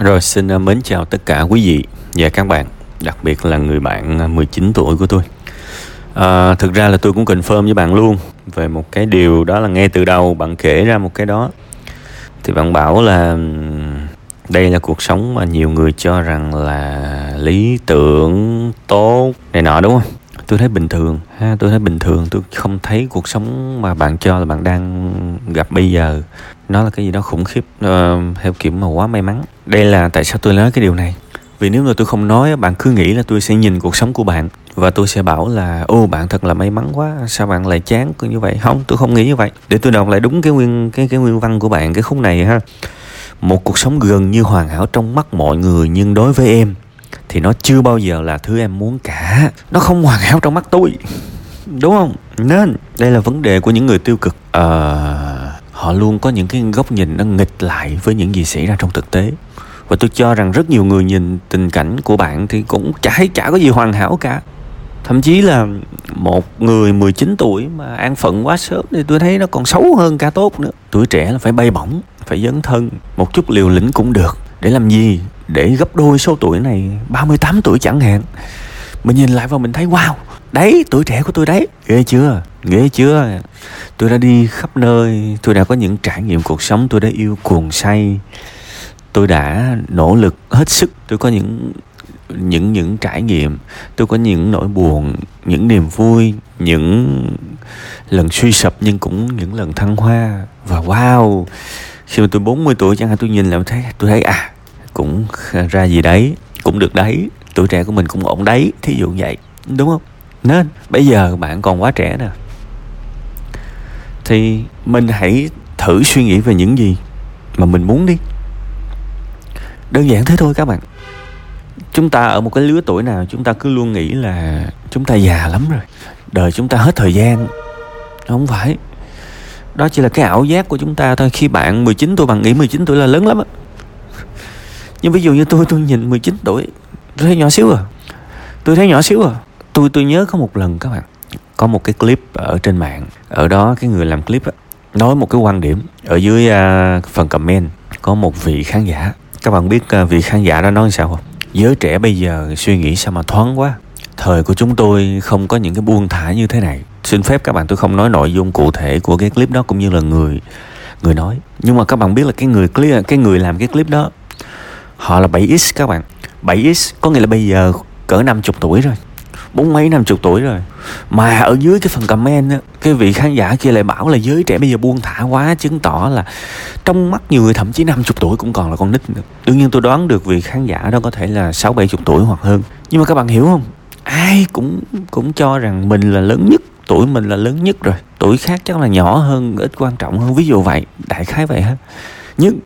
Rồi xin à, mến chào tất cả quý vị và các bạn Đặc biệt là người bạn à, 19 tuổi của tôi. À, Thực ra là tôi cũng confirm với bạn luôn Về một cái điều đó là ngay từ đầu bạn kể ra một cái đó. Thì bạn bảo là đây là cuộc sống mà nhiều người cho rằng là lý tưởng, tốt này nọ đúng không? Tôi thấy bình thường ha, tôi thấy bình thường, tôi không thấy cuộc sống mà bạn cho là bạn đang gặp bây giờ nó là cái gì đó khủng khiếp uh, theo kiểu mà quá may mắn. Đây là tại sao tôi nói cái điều này. Vì nếu mà tôi không nói bạn cứ nghĩ là tôi sẽ nhìn cuộc sống của bạn và tôi sẽ bảo là ô bạn thật là may mắn quá sao bạn lại chán cứ như vậy? Không tôi không nghĩ như vậy. Để tôi đọc lại đúng cái nguyên cái cái nguyên văn của bạn cái khúc này ha. Một cuộc sống gần như hoàn hảo trong mắt mọi người nhưng đối với em thì nó chưa bao giờ là thứ em muốn cả. Nó không hoàn hảo trong mắt tôi. Đúng không? Nên đây là vấn đề của những người tiêu cực. Ờ uh, họ luôn có những cái góc nhìn nó nghịch lại với những gì xảy ra trong thực tế. Và tôi cho rằng rất nhiều người nhìn tình cảnh của bạn thì cũng chả thấy chả có gì hoàn hảo cả. Thậm chí là một người 19 tuổi mà an phận quá sớm thì tôi thấy nó còn xấu hơn cả tốt nữa. Tuổi trẻ là phải bay bổng, phải dấn thân. Một chút liều lĩnh cũng được. Để làm gì? Để gấp đôi số tuổi này 38 tuổi chẳng hạn mình nhìn lại và mình thấy, wow, đấy, tuổi trẻ của tôi đấy. Ghê chưa? Ghê chưa? Tôi đã đi khắp nơi, tôi đã có những trải nghiệm cuộc sống, tôi đã yêu cuồng say. Tôi đã nỗ lực hết sức, tôi có những những những trải nghiệm. Tôi có những nỗi buồn, những niềm vui, những lần suy sụp nhưng cũng những lần thăng hoa. Và wow, khi mà tôi 40 tuổi chẳng hạn, tôi nhìn lại thấy, tôi thấy à cũng ra gì đấy, cũng được đấy tuổi trẻ của mình cũng ổn đấy, thí dụ vậy, đúng không? Nên, bây giờ bạn còn quá trẻ nè. Thì mình hãy thử suy nghĩ về những gì mà mình muốn đi. Đơn giản thế thôi các bạn. Chúng ta ở một cái lứa tuổi nào, chúng ta cứ luôn nghĩ là chúng ta già lắm rồi. Đời chúng ta hết thời gian. Không phải. Đó chỉ là cái ảo giác của chúng ta thôi. Khi bạn 19 tuổi, bạn nghĩ 19 tuổi là lớn lắm á. Nhưng ví dụ như tôi tôi nhìn 19 tuổi tôi thấy nhỏ xíu à? Tôi thấy nhỏ xíu à? Tôi tôi nhớ có một lần các bạn có một cái clip ở trên mạng ở đó cái người làm clip á, nói một cái quan điểm. Ở dưới uh, phần comment có một vị khán giả. Các bạn biết uh, vị khán giả đó nói sao không? Giới trẻ bây giờ suy nghĩ sao mà thoáng quá. Thời của chúng tôi không có những cái buông thả như thế này. Xin phép các bạn tôi không nói nội dung cụ thể của cái clip đó cũng như là người người nói. Nhưng mà các bạn biết là cái người clip cái người làm cái clip đó họ là 7x các bạn. 7x có nghĩa là bây giờ cỡ 50 tuổi rồi. Bốn mấy năm chục tuổi rồi. Mà ở dưới cái phần comment á, cái vị khán giả kia lại bảo là giới trẻ bây giờ buông thả quá, chứng tỏ là trong mắt nhiều người thậm chí năm chục tuổi cũng còn là con nít nữa. Đương nhiên tôi đoán được vị khán giả đó có thể là sáu bảy chục tuổi hoặc hơn. Nhưng mà các bạn hiểu không? Ai cũng cũng cho rằng mình là lớn nhất, tuổi mình là lớn nhất rồi. Tuổi khác chắc là nhỏ hơn, ít quan trọng hơn. Ví dụ vậy, đại khái vậy ha. Nhưng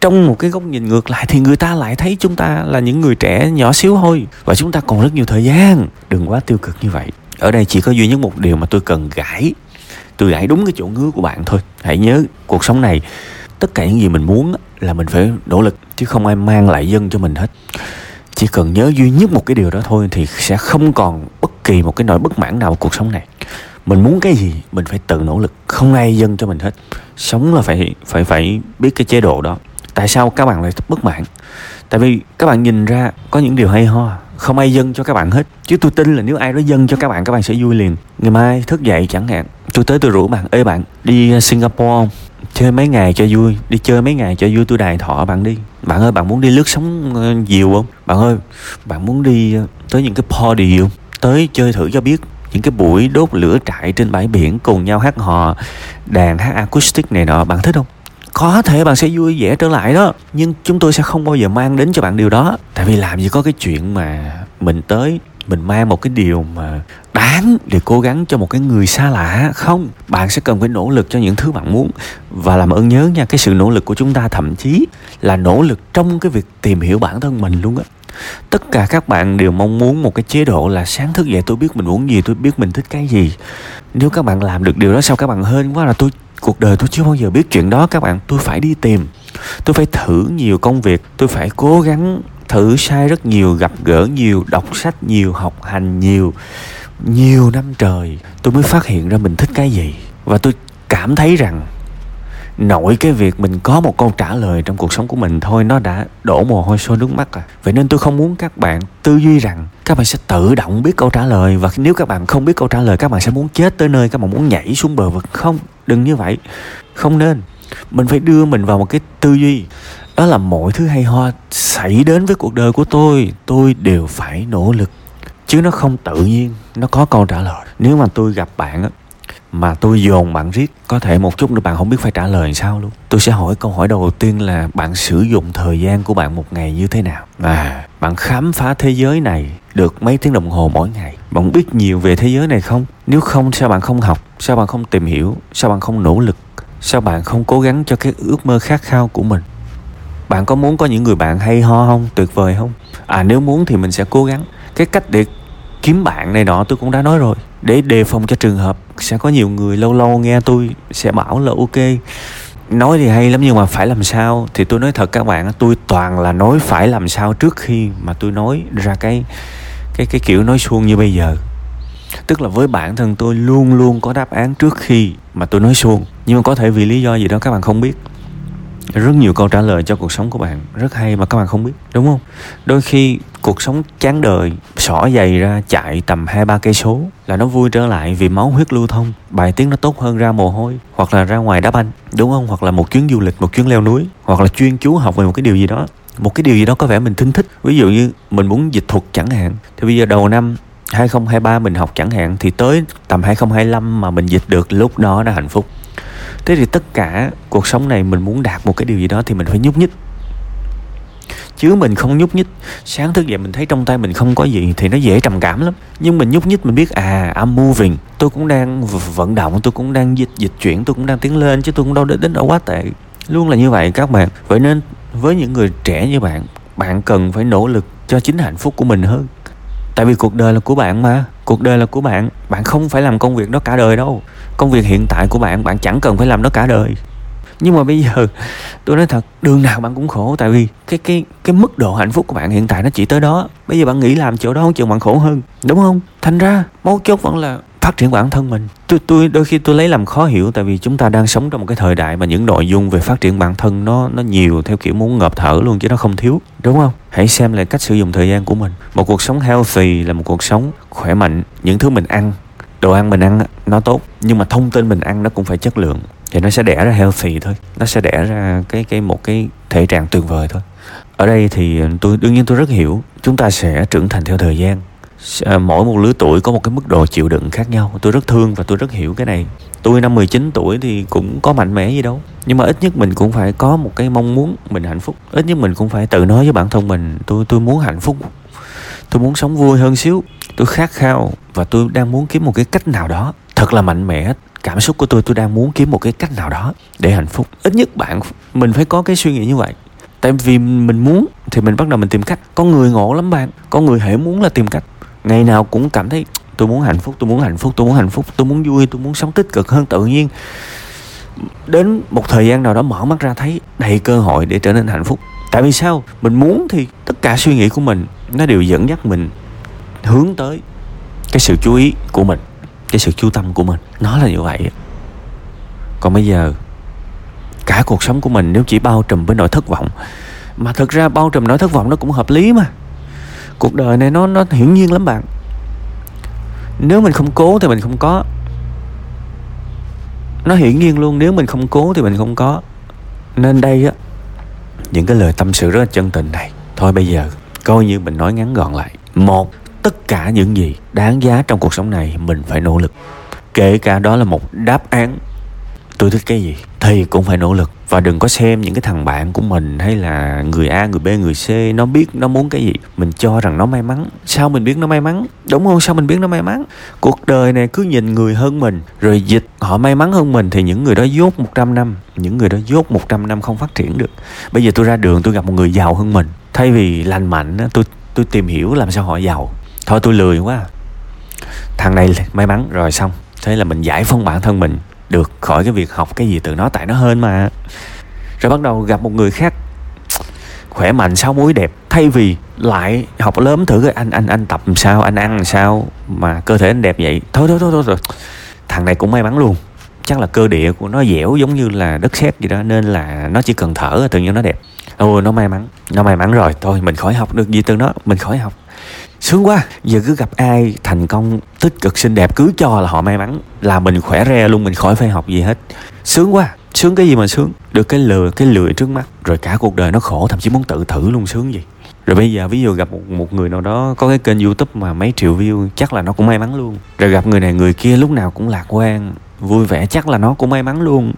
trong một cái góc nhìn ngược lại thì người ta lại thấy chúng ta là những người trẻ nhỏ xíu thôi. Và chúng ta còn rất nhiều thời gian. Đừng quá tiêu cực như vậy. Ở đây chỉ có duy nhất một điều mà tôi cần gãi. Tôi gãi đúng cái chỗ ngứa của bạn thôi. Hãy nhớ, cuộc sống này, tất cả những gì mình muốn là mình phải nỗ lực, chứ không ai mang lại dân cho mình hết. Chỉ cần nhớ duy nhất một cái điều đó thôi thì sẽ không còn bất kỳ một cái nỗi bất mãn nào cuộc sống này. Mình muốn cái gì, mình phải tự nỗ lực, không ai dân cho mình hết. Sống là phải phải phải biết cái chế độ đó tại sao các bạn lại bất mãn? Tại vì các bạn nhìn ra có những điều hay ho, không ai dâng cho các bạn hết. Chứ tôi tin là nếu ai đó dâng cho các bạn các bạn sẽ vui liền. Ngày mai thức dậy chẳng hạn, tôi tới tôi rủ bạn. Ê bạn, đi ờ, singapore không? Chơi mấy ngày cho vui. Đi chơi mấy ngày cho vui, tôi đài thọ bạn đi. Bạn ơi, bạn muốn đi lướt sóng ờ, nhiều không? Bạn ơi, bạn muốn đi ờ, tới những cái party không? Tới chơi thử cho biết những cái buổi đốt lửa trại trên bãi biển cùng nhau hát hò, đàn hát acoustic này nọ, bạn thích không? Có thể bạn sẽ vui vẻ trở lại đó, nhưng chúng tôi sẽ không bao giờ mang đến cho bạn điều đó. Tại vì làm gì có cái chuyện mà mình tới, mình mang một cái điều mà đáng để cố gắng cho một cái người xa lạ, không. Bạn sẽ cần phải nỗ lực cho những thứ bạn muốn. Và làm ơn nhớ nha, cái sự nỗ lực của chúng ta thậm chí là nỗ lực trong cái việc tìm hiểu bản thân mình luôn á. Tất cả các bạn đều mong muốn một cái chế độ là sáng thức dậy, tôi biết mình muốn gì, tôi biết mình thích cái gì. Nếu các bạn làm được điều đó, sao các bạn hên quá là tôi cuộc đời tôi chưa bao giờ biết chuyện đó, các bạn. Tôi phải đi tìm. Tôi phải thử nhiều công việc. Tôi phải cố gắng thử sai rất nhiều, gặp gỡ nhiều, đọc sách nhiều, học hành nhiều. Nhiều năm trời, tôi mới phát hiện ra mình thích cái gì. Và tôi cảm thấy rằng nội cái việc mình có một câu trả lời trong cuộc sống của mình thôi, nó đã đổ mồ hôi sôi nước mắt rồi. vậy nên tôi không muốn các bạn tư duy rằng các bạn sẽ tự động biết câu trả lời, và nếu các bạn không biết câu trả lời, các bạn sẽ muốn chết tới nơi, các bạn muốn nhảy xuống bờ vực. Không, đừng như vậy. Không nên. Mình phải đưa mình vào một cái tư duy. Đó là mọi thứ hay ho xảy đến với cuộc đời của tôi tôi đều phải nỗ lực. Chứ nó không tự nhiên, nó có câu trả lời. Nếu mà tôi gặp bạn mà tôi dồn bạn riết có thể một chút nữa bạn không biết phải trả lời sao luôn. Tôi sẽ hỏi câu hỏi đầu tiên là bạn sử dụng thời gian của bạn một ngày như thế nào? À bạn khám phá thế giới này được mấy tiếng đồng hồ mỗi ngày. Bạn biết nhiều về thế giới này không? Nếu không, sao bạn không học? Sao bạn không tìm hiểu? Sao bạn không nỗ lực? Sao bạn không cố gắng cho cái ước mơ khát khao của mình? Bạn có muốn có những người bạn hay ho không? Tuyệt vời không? À nếu muốn thì mình sẽ cố gắng. Cái cách để kiếm bạn này nọ, tôi cũng đã nói rồi. Để đề phòng cho trường hợp sẽ có nhiều người lâu lâu nghe tôi sẽ bảo là ok. Nói thì hay lắm nhưng mà phải làm sao? Thì tôi nói thật các bạn tôi toàn là nói phải làm sao trước khi mà tôi nói ra cái cái cái kiểu nói suông như bây giờ. Tức là với bản thân tôi luôn luôn có đáp án trước khi mà tôi nói suông. Nhưng mà có thể vì lý do gì đó các bạn không biết. Rất nhiều câu trả lời cho cuộc sống của bạn. Rất hay mà các bạn không biết, đúng không? Đôi khi cuộc sống chán đời, xỏ giày ra, chạy tầm hai ba cây số là nó vui trở lại vì máu huyết lưu thông. Bài tiếng nó tốt hơn ra mồ hôi, hoặc là ra ngoài đá banh, đúng không? Hoặc là một chuyến du lịch, một chuyến leo núi, hoặc là chuyên chú học về một cái điều gì đó. Một cái điều gì đó có vẻ mình thinh thích. Ví dụ như mình muốn dịch thuật chẳng hạn. Thì bây giờ đầu năm 2023 mình học chẳng hạn, thì tới tầm 2025 mà mình dịch được, lúc đó đã hạnh phúc. Thế thì tất cả cuộc sống này mình muốn đạt một cái điều gì đó thì mình phải nhúc nhích chứ mình không nhúc nhích. Sáng thức dậy mình thấy trong tay mình không có gì thì nó dễ trầm cảm lắm. Nhưng mình nhúc nhích mình biết à I'm moving. Tôi cũng đang vận động, tôi cũng đang dịch dịch chuyển, tôi cũng đang tiến lên chứ tôi cũng đâu đến đến đâu quá tệ. Luôn là như vậy các bạn. Vậy nên với những người trẻ như bạn bạn cần phải nỗ lực cho chính hạnh phúc của mình hơn. Tại vì cuộc đời là của bạn mà. Cuộc đời là của bạn. Bạn không phải làm công việc đó cả đời đâu. Công việc hiện tại của bạn bạn chẳng cần phải làm nó cả đời nhưng mà bây giờ, tôi nói thật, đường nào bạn cũng khổ, tại vì cái cái cái mức độ hạnh phúc của bạn hiện tại nó chỉ tới đó. Bây giờ bạn nghĩ làm chỗ đó không chừng bạn khổ hơn, đúng không? Thành ra, mấu chốt vẫn là phát triển bản thân mình. Tôi tôi, đôi khi tôi lấy làm khó hiểu, tại vì chúng ta đang sống trong một cái thời đại mà những nội dung về phát triển bản thân nó nó nhiều theo kiểu muốn ngợp thở luôn chứ nó không thiếu, đúng không? Hãy xem lại cách sử dụng thời gian của mình. Một cuộc sống healthy là một cuộc sống khỏe mạnh, những thứ mình ăn đồ ăn mình ăn nó tốt, nhưng mà thông tin mình ăn nó cũng phải chất lượng, thì nó sẽ đẻ ra healthy thôi, nó sẽ đẻ ra cái cái một cái thể trạng tuyệt vời thôi. Ở đây thì tôi, đương nhiên tôi rất hiểu, chúng ta sẽ trưởng thành theo thời gian. À, mỗi một lứa tuổi có một cái mức độ chịu đựng khác nhau. Tôi rất thương và tôi rất hiểu cái này. Tôi năm 19 tuổi thì cũng có mạnh mẽ gì đâu, nhưng mà ít nhất mình cũng phải có một cái mong muốn mình hạnh phúc. Ít nhất mình cũng phải tự nói với bản thân mình, tôi tôi muốn hạnh phúc, tôi muốn sống vui hơn xíu tôi khát khao và tôi đang muốn kiếm một cái cách nào đó. Thật là mạnh mẽ, cảm xúc của tôi tôi đang muốn kiếm một cái cách nào đó để hạnh phúc. Ít nhất bạn mình phải có cái suy nghĩ như vậy. Tại vì mình muốn thì mình bắt đầu mình tìm cách. Có người ngộ lắm bạn. Có người hễ muốn là tìm cách. Ngày nào cũng cảm thấy, tôi muốn hạnh phúc, tôi muốn hạnh phúc, tôi muốn hạnh phúc, tôi muốn vui, tôi muốn sống tích cực hơn tự nhiên. Đến một thời gian nào đó mở mắt ra thấy đầy cơ hội để trở nên hạnh phúc. Tại vì sao? Mình muốn thì tất cả suy nghĩ của mình nó đều dẫn dắt mình hướng tới cái sự chú ý của mình, cái sự chú tâm của mình. Nó là như vậy. Còn bây giờ, cả cuộc sống của mình nếu chỉ bao trùm với nỗi thất vọng, mà thực ra bao trùm nỗi thất vọng nó cũng hợp lý mà. Cuộc đời này nó nó hiển nhiên lắm bạn. Nếu mình không cố thì mình không có. Nó hiển nhiên luôn, nếu mình không cố thì mình không có. Nên đây á, những cái lời tâm sự rất là chân tình này. Thôi bây giờ, coi như mình nói ngắn gọn lại. Một tất cả những gì đáng giá trong cuộc sống này mình phải nỗ lực. Kể cả đó là một đáp án. Tôi thích cái gì thì cũng phải nỗ lực. Và đừng có xem những cái thằng bạn của mình hay là người A, người B, người C, nó biết nó muốn cái gì. Mình cho rằng nó may mắn. Sao mình biết nó may mắn? Đúng không? Sao mình biết nó may mắn? Cuộc đời này cứ nhìn người hơn mình, rồi dịch họ may mắn hơn mình, thì những người đó dốt 100 năm. Những người đó dốt 100 năm không phát triển được. Bây giờ tôi ra đường, tôi gặp một người giàu hơn mình. Thay vì lành mạnh tôi tôi tìm hiểu làm sao họ giàu thôi tôi lười quá à. thằng này may mắn, rồi xong. Thế là mình giải phóng bản thân mình được khỏi cái việc học cái gì từ nó, tại nó hơn mà. Rồi bắt đầu gặp một người khác, khỏe mạnh, sáu múi đẹp, thay vì lại học lớn thử cái anh anh anh tập làm sao, anh ăn làm sao mà cơ thể anh đẹp vậy. Thôi thôi thôi thôi rồi thằng này cũng may mắn luôn. Chắc là cơ địa của nó dẻo giống như là đất sét gì đó, nên là nó chỉ cần thở tự nhiên nó đẹp. Ồ, nó may mắn, nó may mắn rồi. Thôi, mình khỏi học được gì từ nó, mình khỏi học sướng quá giờ cứ gặp ai thành công tích cực xinh đẹp cứ cho là họ may mắn là mình khỏe re luôn mình khỏi phải học gì hết. Sướng quá sướng cái gì mà sướng? Được cái lừa cái lười trước mắt rồi cả cuộc đời nó khổ thậm chí muốn tự thử luôn sướng gì? Rồi bây giờ ví dụ gặp một, một người nào đó có cái kênh youtube mà mấy triệu view chắc là nó cũng may mắn luôn. Rồi gặp người này người kia lúc nào cũng lạc quan vui vẻ chắc là nó cũng may mắn luôn.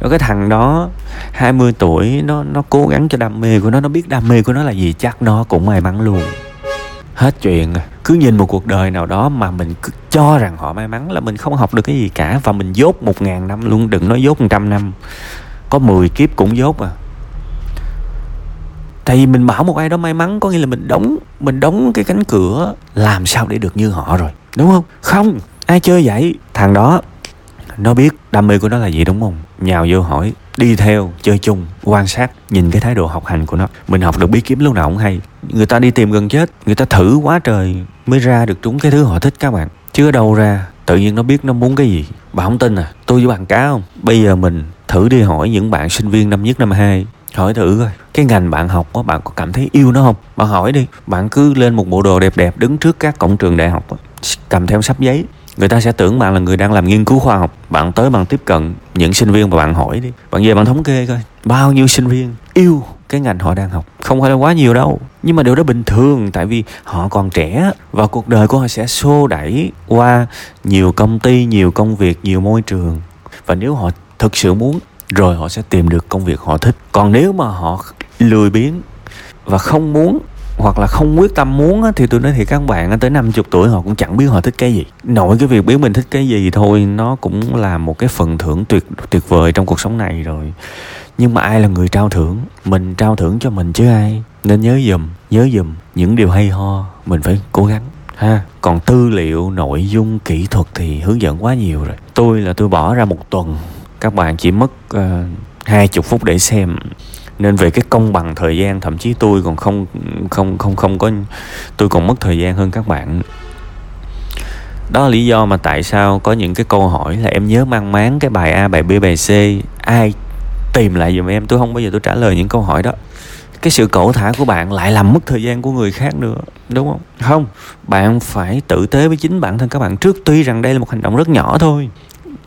Rồi cái thằng đó 20 tuổi nó nó cố gắng cho đam mê của nó nó biết đam mê của nó là gì chắc nó cũng may mắn luôn hết chuyện. Cứ nhìn một cuộc đời nào đó mà mình cứ cho rằng họ may mắn là mình không học được cái gì cả và mình dốt một ngàn năm luôn, đừng nói dốt một trăm năm. Có 10 kiếp cũng dốt à. Tại vì mình bảo một ai đó may mắn, có nghĩa là mình đóng mình đóng cái cánh cửa làm sao để được như họ rồi, đúng không? Không, ai chơi vậy? Thằng đó, nó biết đam mê của nó là gì đúng không? Nhào vô hỏi đi theo, chơi chung, quan sát, nhìn cái thái độ học hành của nó. Mình học được bí kiếm lúc nào cũng hay. Người ta đi tìm gần chết, người ta thử quá trời mới ra được trúng cái thứ họ thích các bạn. Chứ ở đâu ra, tự nhiên nó biết nó muốn cái gì. Bạn không tin à? Tôi với bạn cá không? Bây giờ mình thử đi hỏi những bạn sinh viên năm nhất, năm hai. Hỏi thử coi. Cái ngành bạn học đó bạn có cảm thấy yêu nó không? Bạn hỏi đi. Bạn cứ lên một bộ đồ đẹp đẹp đứng trước các cổng trường đại học cầm theo sắp giấy người ta sẽ tưởng bạn là người đang làm nghiên cứu khoa học. Bạn tới bạn tiếp cận những sinh viên và bạn hỏi đi. Bạn về bạn thống kê coi, bao nhiêu sinh viên yêu cái ngành họ đang học. Không phải là quá nhiều đâu, nhưng mà điều đó bình thường, tại vì họ còn trẻ và cuộc đời của họ sẽ xô đẩy qua nhiều công ty, nhiều công việc, nhiều môi trường. Và nếu họ thực sự muốn, rồi họ sẽ tìm được công việc họ thích. Còn nếu mà họ lười biếng và không muốn hoặc là không quyết tâm muốn á, thì tôi nói thì các bạn tới 50 tuổi họ cũng chẳng biết họ thích cái gì. Nội cái việc biết mình thích cái gì thôi nó cũng là một cái phần thưởng tuyệt tuyệt vời trong cuộc sống này rồi. Nhưng mà ai là người trao thưởng? Mình trao thưởng cho mình chứ ai? Nên nhớ dùm nhớ dùm những điều hay ho mình phải cố gắng ha. Còn tư liệu nội dung kỹ thuật thì hướng dẫn quá nhiều rồi. Tôi là tôi bỏ ra một tuần các bạn chỉ mất ờ, hai uh, chục phút để xem nên về cái công bằng thời gian, thậm chí tôi còn không không không không có, tôi còn mất thời gian hơn các bạn. Đó là lý do mà tại sao có những cái câu hỏi là em nhớ mang máng cái bài A, bài B, bài C. Ai tìm lại giùm em? Tôi không bao giờ tôi trả lời những câu hỏi đó. Cái sự cẩu thả của bạn lại làm mất thời gian của người khác nữa, đúng không? Không, bạn phải tử tế với chính bản thân các bạn trước. Tuy rằng đây là một hành động rất nhỏ thôi,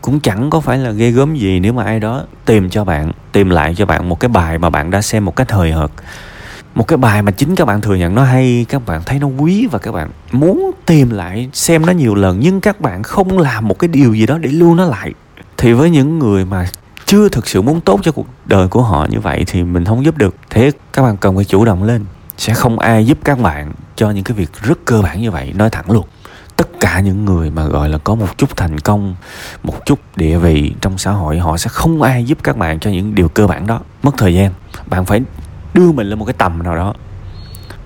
cũng chẳng có phải là ghê gớm gì nếu mà ai đó tìm cho bạn tìm lại cho bạn một cái bài mà bạn đã xem một cách hời hợt. Một cái bài mà chính các bạn thừa nhận nó hay, các bạn thấy nó quý và các bạn muốn tìm lại, xem nó nhiều lần nhưng các bạn không làm một cái điều gì đó để lưu nó lại. Thì với những người mà chưa thực sự muốn tốt cho cuộc đời của họ như vậy thì mình không giúp được. Thế các bạn cần phải chủ động lên. Sẽ không ai giúp các bạn cho những cái việc rất cơ bản như vậy. Nói thẳng luôn cả những người mà gọi là có một chút thành công, một chút địa vị trong xã hội, họ sẽ không ai giúp các bạn cho những điều cơ bản đó. Mất thời gian, bạn phải đưa mình lên một cái tầm nào đó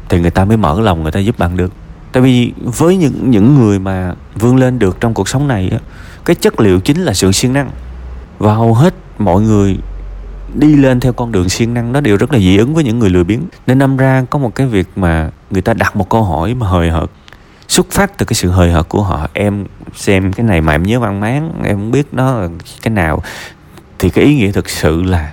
thì người ta mới mở lòng, người ta giúp bạn được. Tại vì với những những người mà vươn lên được trong cuộc sống này cái chất liệu chính là sự siêng năng. Và hầu hết mọi người đi lên theo con đường siêng năng nó đều rất là dị ứng với những người lười biếng. Nên năm ra có một cái việc mà người ta đặt một câu hỏi mà hời hợt xuất phát từ cái sự hời hợt của họ. Em xem cái này mà em nhớ văn máng, em không biết nó là cái nào. Thì cái ý nghĩa thực sự là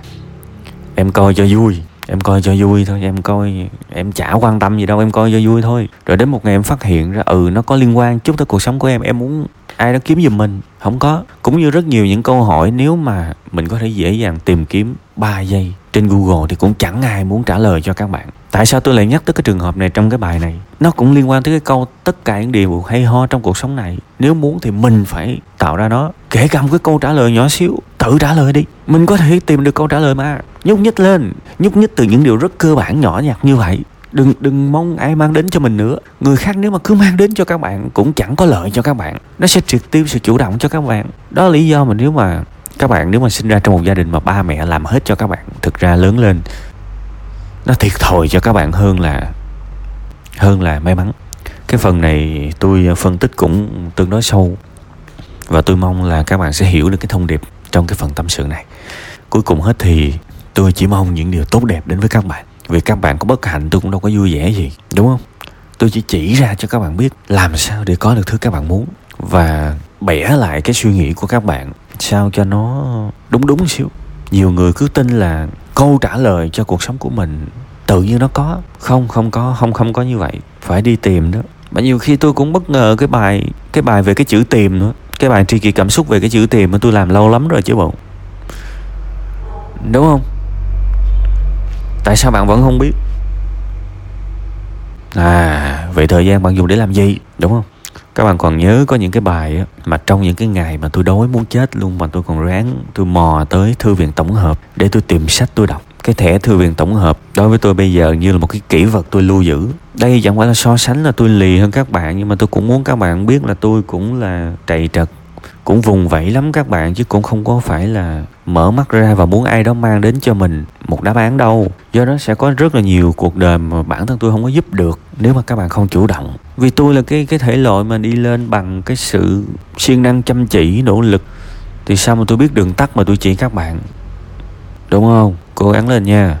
em coi cho vui, em coi cho vui thôi, em coi, em chả quan tâm gì đâu, em coi cho vui thôi. Rồi đến một ngày em phát hiện ra ừ nó có liên quan chút tới cuộc sống của em em muốn ai đó kiếm giùm mình. Không có. Cũng như rất nhiều những câu hỏi nếu mà mình có thể dễ dàng tìm kiếm 3 giây trên Google thì cũng chẳng ai muốn trả lời cho các bạn. Tại sao tôi lại nhắc tới cái trường hợp này trong cái bài này? Nó cũng liên quan tới cái câu tất cả những điều hay ho trong cuộc sống này. Nếu muốn thì mình phải tạo ra nó. Kể cả một cái câu trả lời nhỏ xíu tự trả lời đi. Mình có thể tìm được câu trả lời mà. Nhúc nhích lên, nhúc nhích từ những điều rất cơ bản nhỏ nhặt như vậy. Đừng đừng mong ai mang đến cho mình nữa. Người khác nếu mà cứ mang đến cho các bạn cũng chẳng có lợi cho các bạn. Nó sẽ triệt tiêu sự chủ động cho các bạn. Đó là lý do mà nếu mà các bạn nếu mà sinh ra trong một gia đình mà ba mẹ làm hết cho các bạn, thực ra lớn lên, nó thiệt thòi cho các bạn hơn là hơn là may mắn. Cái phần này tôi phân tích cũng tương đối sâu và tôi mong là các bạn sẽ hiểu được cái thông điệp trong cái phần tâm sự này. Cuối cùng hết thì tôi chỉ mong những điều tốt đẹp đến với các bạn. Vì các bạn có bất hạnh tôi cũng đâu có vui vẻ gì, đúng không? Tôi chỉ chỉ ra cho các bạn biết làm sao để có được thứ các bạn muốn và bẻ lại cái suy nghĩ của các bạn sao cho nó đúng đúng xíu? Nhiều người cứ tin là câu trả lời cho cuộc sống của mình tự nhiên nó có. Không không có, không không có như vậy. Phải đi tìm đó. Mà nhiều khi tôi cũng bất ngờ cái bài cái bài về cái chữ tìm nữa. Cái bài tri kỳ cảm xúc về cái chữ tìm mà tôi làm lâu lắm rồi chứ bộ. Đúng không? Tại sao bạn vẫn không biết? À vậy thời gian bạn dùng để làm gì? Đúng không? Các bạn còn nhớ có những cái bài á, mà trong những cái ngày mà tôi đói muốn chết luôn mà tôi còn ráng tôi mò tới thư viện tổng hợp để tôi tìm sách tôi đọc. Cái thẻ thư viện tổng hợp đối với tôi bây giờ như là một cái kỷ vật tôi lưu giữ. Đây chẳng phải là so sánh là tôi lì hơn các bạn nhưng mà tôi cũng muốn các bạn biết là tôi cũng là trầy trật cũng vùng vẫy lắm các bạn chứ cũng không có phải là mở mắt ra và muốn ai đó mang đến cho mình một đáp án đâu. Do đó sẽ có rất là nhiều cuộc đời mà bản thân tôi không có giúp được nếu mà các bạn không chủ động vì tôi là cái cái thể loại mà đi lên bằng cái sự siêng năng chăm chỉ, nỗ lực, thì sao mà tôi biết đường tắt mà tôi chỉ các bạn? Đúng không? Cố gắng lên nha.